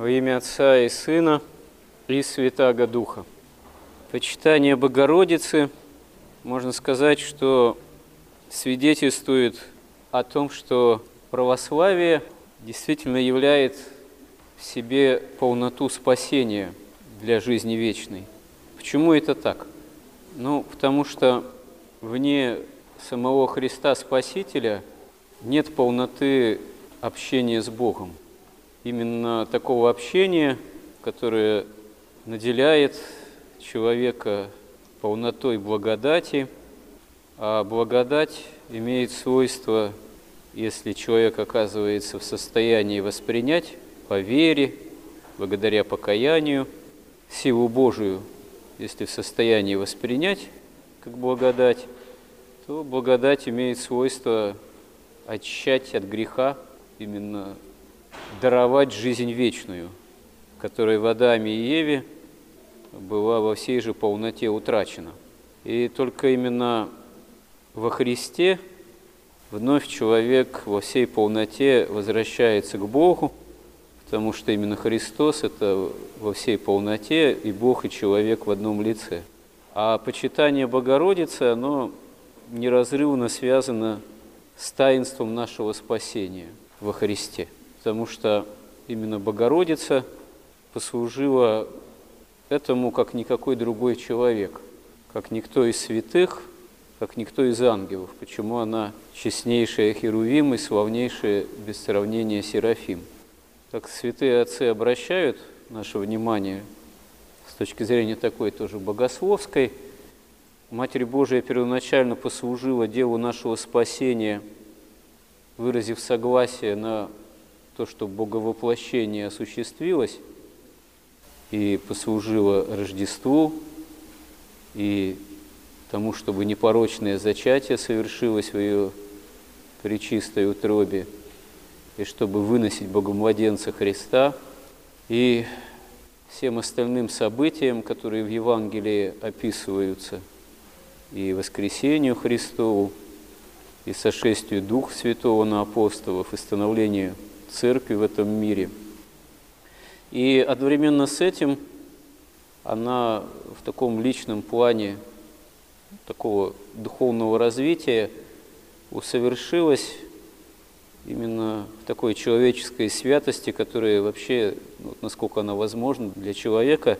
Во имя Отца и Сына и Святаго Духа. Почитание Богородицы, можно сказать, что свидетельствует о том, что православие действительно являет в себе полноту спасения для жизни вечной. Почему это так? Ну, потому что вне самого Христа Спасителя нет полноты общения с Богом именно такого общения, которое наделяет человека полнотой благодати, а благодать имеет свойство, если человек оказывается в состоянии воспринять по вере, благодаря покаянию, силу Божию, если в состоянии воспринять как благодать, то благодать имеет свойство очищать от греха именно даровать жизнь вечную, которая в Адаме и Еве была во всей же полноте утрачена. И только именно во Христе вновь человек во всей полноте возвращается к Богу, потому что именно Христос – это во всей полноте и Бог, и человек в одном лице. А почитание Богородицы, оно неразрывно связано с таинством нашего спасения во Христе – потому что именно Богородица послужила этому, как никакой другой человек, как никто из святых, как никто из ангелов. Почему она честнейшая Херувим и славнейшая без сравнения Серафим. Так святые отцы обращают наше внимание с точки зрения такой тоже богословской. Матерь Божия первоначально послужила делу нашего спасения, выразив согласие на то, что Боговоплощение осуществилось и послужило Рождеству, и тому, чтобы непорочное зачатие совершилось в ее пречистой утробе, и чтобы выносить Богомладенца Христа, и всем остальным событиям, которые в Евангелии описываются, и воскресению Христову, и сошествию Духа Святого на апостолов, и становлению церкви в этом мире. И одновременно с этим она в таком личном плане такого духовного развития усовершилась именно в такой человеческой святости, которая вообще, ну, насколько она возможна для человека,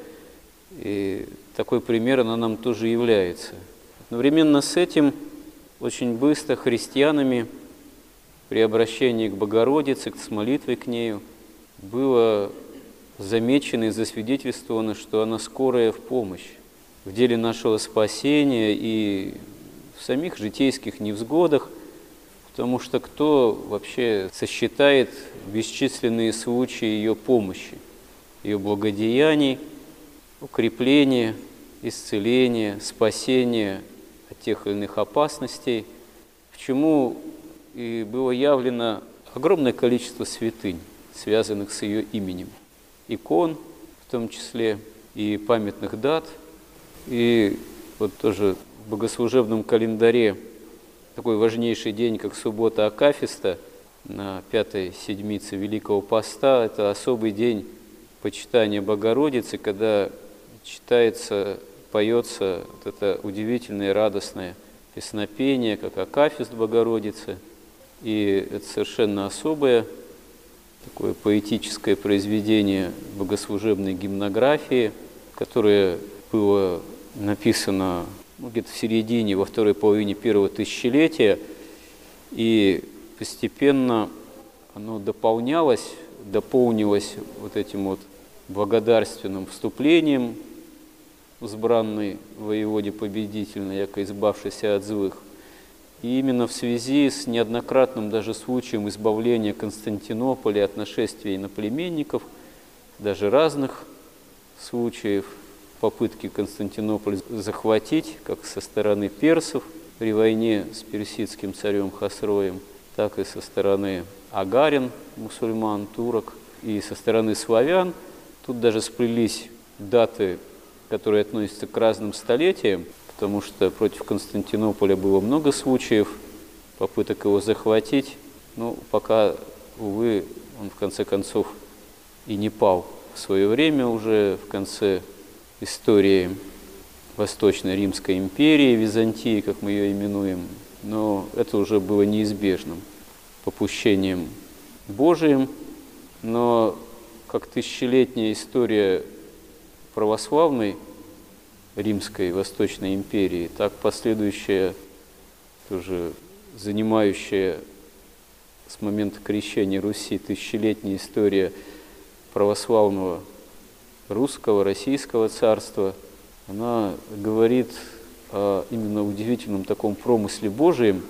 и такой пример она нам тоже является. Одновременно с этим очень быстро христианами – при обращении к Богородице, с молитвой к нею, было замечено и засвидетельствовано, что она скорая в помощь в деле нашего спасения и в самих житейских невзгодах, потому что кто вообще сосчитает бесчисленные случаи ее помощи, ее благодеяний, укрепления, исцеления, спасения от тех или иных опасностей, к чему и было явлено огромное количество святынь, связанных с ее именем. Икон, в том числе и памятных дат. И вот тоже в богослужебном календаре такой важнейший день, как суббота Акафиста, на пятой седмице Великого Поста, это особый день почитания Богородицы, когда читается, поется вот это удивительное радостное песнопение, как Акафист Богородицы – и это совершенно особое такое поэтическое произведение богослужебной гимнографии, которое было написано ну, где-то в середине, во второй половине первого тысячелетия, и постепенно оно дополнялось, дополнилось вот этим вот благодарственным вступлением взбранной воеводе победительно, яко избавшийся от злых. И именно в связи с неоднократным даже случаем избавления Константинополя от нашествия иноплеменников, даже разных случаев попытки Константинополь захватить, как со стороны персов при войне с персидским царем Хасроем, так и со стороны агарин, мусульман, турок, и со стороны славян. Тут даже сплелись даты, которые относятся к разным столетиям, потому что против Константинополя было много случаев, попыток его захватить. Ну, пока, увы, он в конце концов и не пал в свое время уже в конце истории Восточной Римской империи, Византии, как мы ее именуем, но это уже было неизбежным попущением Божиим, но как тысячелетняя история православной Римской Восточной империи, так последующая, тоже занимающая с момента крещения Руси тысячелетняя история православного русского, российского царства, она говорит о именно удивительном таком промысле Божием,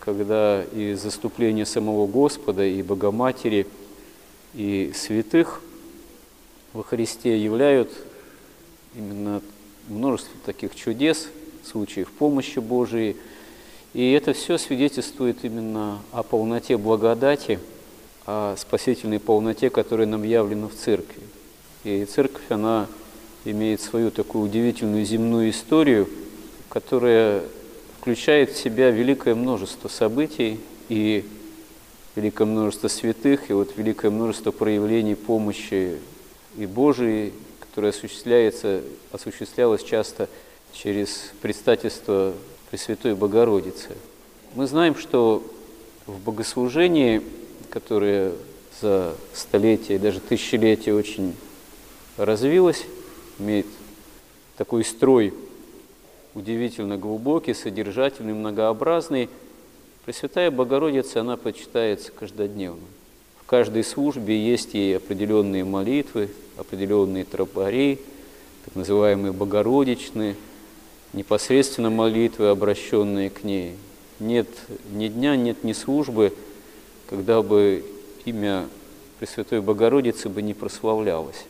когда и заступление самого Господа, и Богоматери, и святых во Христе являют именно множество таких чудес, случаев помощи Божией. И это все свидетельствует именно о полноте благодати, о спасительной полноте, которая нам явлена в Церкви. И Церковь, она имеет свою такую удивительную земную историю, которая включает в себя великое множество событий и великое множество святых, и вот великое множество проявлений помощи и Божией, которое осуществляется, осуществлялось часто через предстательство Пресвятой Богородицы. Мы знаем, что в богослужении, которое за столетия и даже тысячелетия очень развилось, имеет такой строй удивительно глубокий, содержательный, многообразный. Пресвятая Богородица, она почитается каждодневно. В каждой службе есть ей определенные молитвы, определенные тропари, так называемые богородичные, непосредственно молитвы, обращенные к ней. Нет ни дня, нет ни службы, когда бы имя Пресвятой Богородицы бы не прославлялось.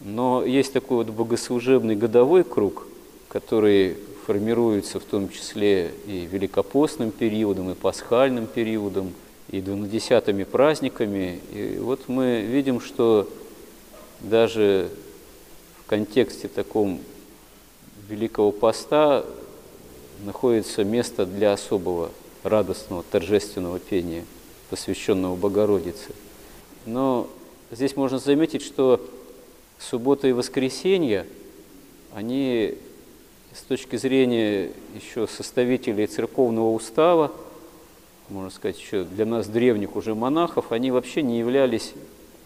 Но есть такой вот богослужебный годовой круг, который формируется в том числе и великопостным периодом, и пасхальным периодом, и двунадесятыми праздниками. И вот мы видим, что даже в контексте таком Великого Поста находится место для особого радостного, торжественного пения, посвященного Богородице. Но здесь можно заметить, что суббота и воскресенье, они с точки зрения еще составителей церковного устава, можно сказать, еще для нас древних уже монахов, они вообще не являлись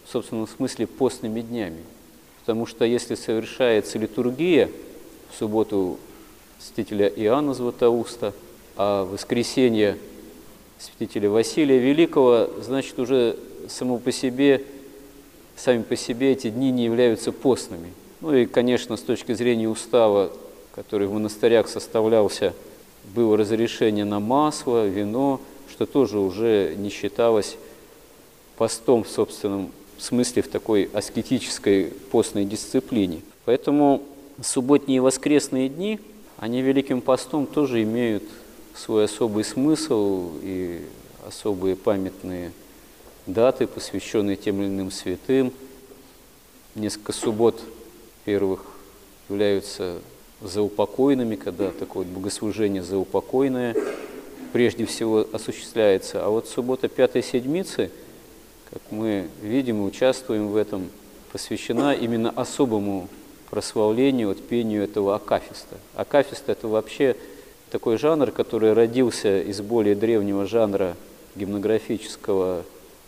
в собственном смысле постными днями. Потому что если совершается литургия в субботу святителя Иоанна Златоуста, а в воскресенье святителя Василия Великого, значит, уже само по себе, сами по себе эти дни не являются постными. Ну и, конечно, с точки зрения устава, который в монастырях составлялся, было разрешение на масло, вино, что тоже уже не считалось постом в собственном в смысле в такой аскетической постной дисциплине. Поэтому субботние и воскресные дни, они Великим постом тоже имеют свой особый смысл и особые памятные даты, посвященные тем или иным святым. Несколько суббот первых являются заупокойными, когда такое богослужение заупокойное прежде всего осуществляется. А вот суббота пятой седмицы – как мы видим и участвуем в этом, посвящена именно особому прославлению, вот, пению этого акафиста. Акафист – это вообще такой жанр, который родился из более древнего жанра гимнографического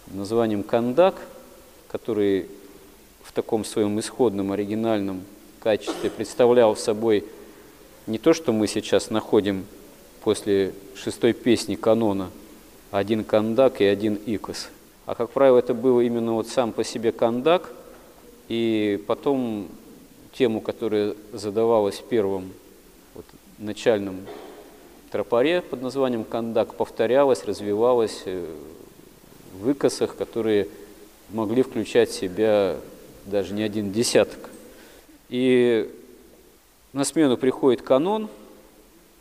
названием кандак, который в таком своем исходном оригинальном качестве представлял собой не то, что мы сейчас находим после шестой песни канона, один кандак и один икос – а, как правило, это был именно вот сам по себе кандак, и потом тему, которая задавалась в первом вот, начальном тропаре под названием кандак, повторялась, развивалась э, в выкосах, которые могли включать в себя даже не один десяток. И на смену приходит канон,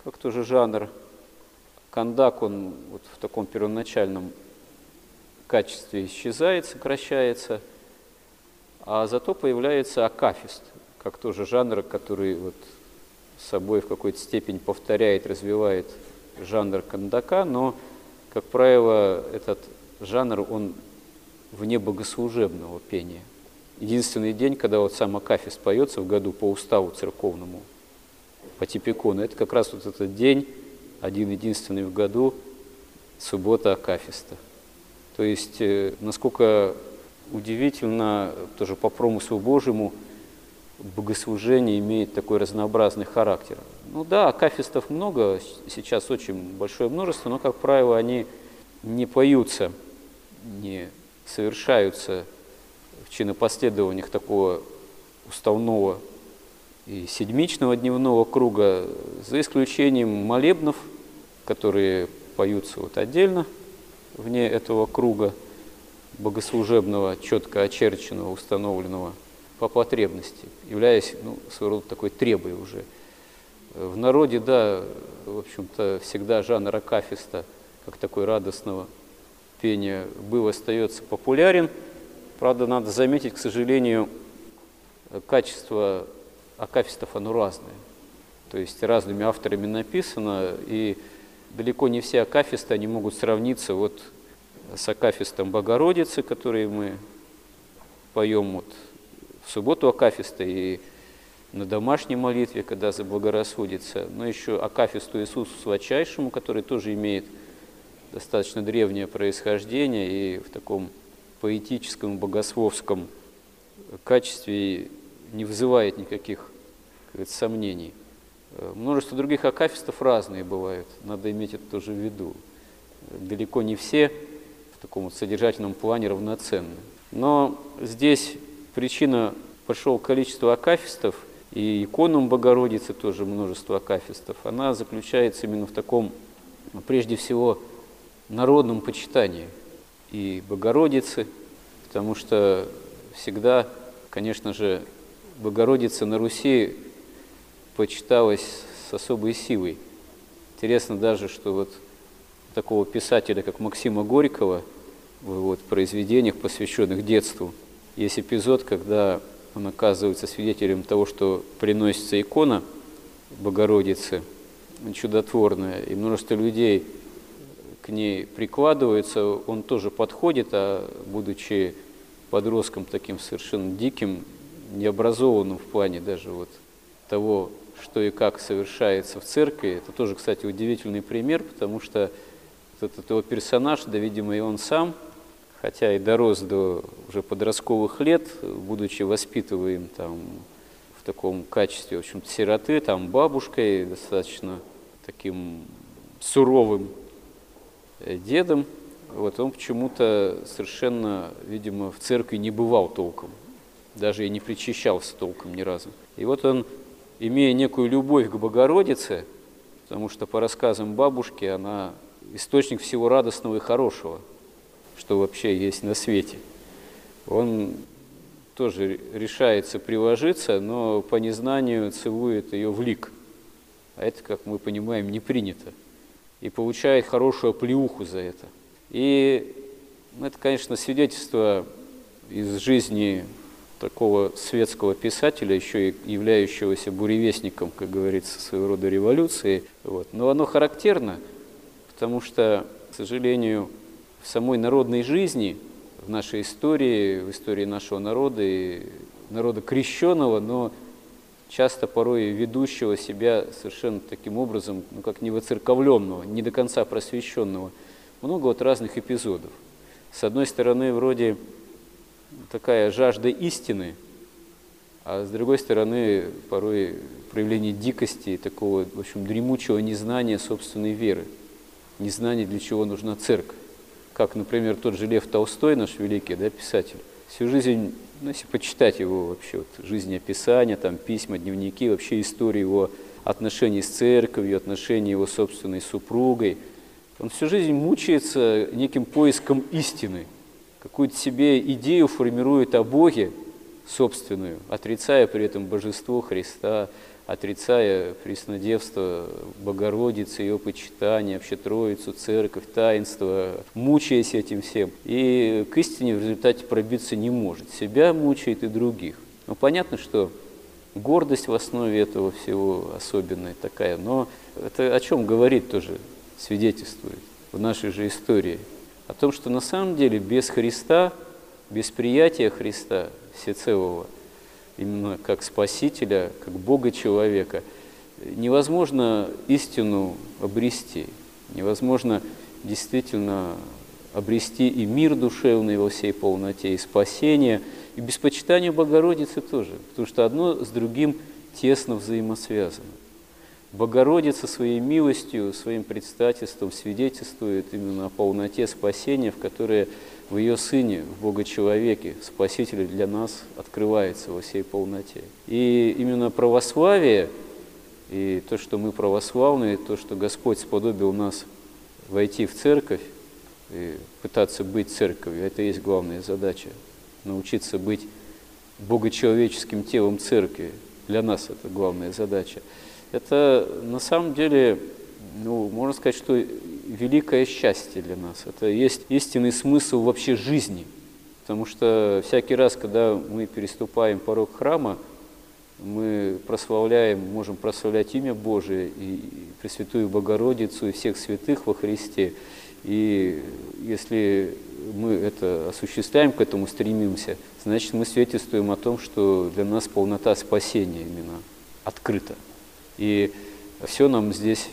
как тоже жанр. Кандак, он вот в таком первоначальном качестве исчезает, сокращается, а зато появляется акафист, как тоже жанр, который вот собой в какой-то степени повторяет, развивает жанр кандака, но, как правило, этот жанр, он вне богослужебного пения. единственный день, когда вот сам Акафист поется в году по уставу церковному, по типикону. Это как раз вот этот день, один единственный в году, суббота Акафиста. То есть, э, насколько удивительно, тоже по промыслу Божьему, богослужение имеет такой разнообразный характер. Ну да, акафистов много, сейчас очень большое множество, но, как правило, они не поются, не совершаются в чинопоследованиях такого уставного и седмичного дневного круга, за исключением молебнов, которые поются вот отдельно, вне этого круга богослужебного, четко очерченного, установленного по потребности, являясь ну, своего рода такой требой уже. В народе, да, в общем-то, всегда жанр акафиста, как такой радостного пения, был, остается популярен. Правда, надо заметить, к сожалению, качество акафистов, оно разное. То есть разными авторами написано, и далеко не все акафисты, они могут сравниться вот с акафистом Богородицы, который мы поем вот в субботу акафиста и на домашней молитве, когда заблагорассудится, но еще акафисту Иисусу Святчайшему, который тоже имеет достаточно древнее происхождение и в таком поэтическом, богословском качестве не вызывает никаких сомнений. Э, множество других акафистов разные бывают, надо иметь это тоже в виду. Далеко не все в таком вот содержательном плане равноценны. Но здесь причина большого количества акафистов и иконам Богородицы тоже множество акафистов, она заключается именно в таком, прежде всего, народном почитании и Богородицы, потому что всегда, конечно же, Богородица на Руси почиталась с особой силой. Интересно даже, что вот такого писателя, как Максима Горького, в вот, произведениях, посвященных детству, есть эпизод, когда он оказывается свидетелем того, что приносится икона Богородицы, чудотворная, и множество людей к ней прикладывается, он тоже подходит, а будучи подростком таким совершенно диким, необразованным в плане даже вот того, что и как совершается в церкви, это тоже, кстати, удивительный пример, потому что этот его персонаж, да, видимо, и он сам – хотя и дорос до уже подростковых лет, будучи воспитываем там в таком качестве, в общем-то, сироты, там бабушкой, достаточно таким суровым э, дедом, вот он почему-то совершенно, видимо, в церкви не бывал толком, даже и не причащался толком ни разу. И вот он, имея некую любовь к Богородице, потому что по рассказам бабушки она источник всего радостного и хорошего – что вообще есть на свете. Он тоже решается приложиться, но по незнанию целует ее в лик. А это, как мы понимаем, не принято. И получает хорошую плеуху за это. И это, конечно, свидетельство из жизни такого светского писателя, еще и являющегося буревестником, как говорится, своего рода революции. Вот. Но оно характерно, потому что, к сожалению, в самой народной жизни, в нашей истории, в истории нашего народа и народа крещенного, но часто порой ведущего себя совершенно таким образом, ну как не воцерковленного, не до конца просвещенного, много вот разных эпизодов. С одной стороны, вроде такая жажда истины, а с другой стороны, порой проявление дикости, такого, в общем, дремучего незнания собственной веры, незнания, для чего нужна церковь. Как, например, тот же Лев Толстой, наш великий да, писатель, всю жизнь, ну, если почитать его вообще, вот, жизнеописания, там, письма, дневники, вообще историю его отношений с церковью, отношений его собственной супругой, он всю жизнь мучается неким поиском истины, какую-то себе идею формирует о Боге собственную, отрицая при этом божество Христа, отрицая преснодевство Богородицы, ее почитание, вообще Троицу, Церковь, таинство, мучаясь этим всем. И к истине в результате пробиться не может. Себя мучает и других. Ну, понятно, что гордость в основе этого всего особенная такая, но это о чем говорит тоже, свидетельствует в нашей же истории. О том, что на самом деле без Христа, без приятия Христа, всецелого, именно как Спасителя, как Бога человека, невозможно истину обрести, невозможно действительно обрести и мир душевный во всей полноте, и спасение, и без почитания Богородицы тоже, потому что одно с другим тесно взаимосвязано. Богородица своей милостью, своим предстательством свидетельствует именно о полноте спасения, в которое в ее Сыне, в Бога-человеке, Спасителе для нас открывается во всей полноте. И именно православие, и то, что мы православные, то, что Господь сподобил нас войти в церковь, и пытаться быть церковью, это и есть главная задача. Научиться быть богочеловеческим телом церкви. Для нас это главная задача. Это на самом деле, ну, можно сказать, что великое счастье для нас. Это есть истинный смысл вообще жизни. Потому что всякий раз, когда мы переступаем порог храма, мы прославляем, можем прославлять имя Божие и Пресвятую Богородицу и всех святых во Христе. И если мы это осуществляем, к этому стремимся, значит, мы свидетельствуем о том, что для нас полнота спасения именно открыта. И все нам здесь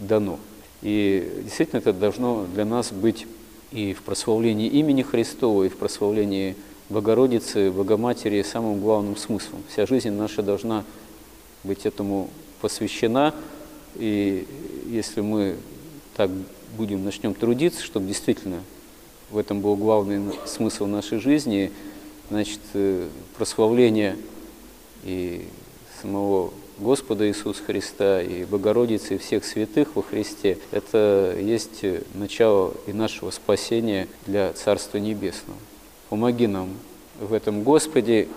дано. И действительно это должно для нас быть и в прославлении имени Христова, и в прославлении Богородицы, Богоматери самым главным смыслом. Вся жизнь наша должна быть этому посвящена. И если мы так будем, начнем трудиться, чтобы действительно в этом был главный смысл нашей жизни, значит, э, прославление и самого Господа Иисуса Христа и Богородицы и всех святых во Христе, это есть начало и нашего спасения для Царства Небесного. Помоги нам в этом, Господи.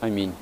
Аминь.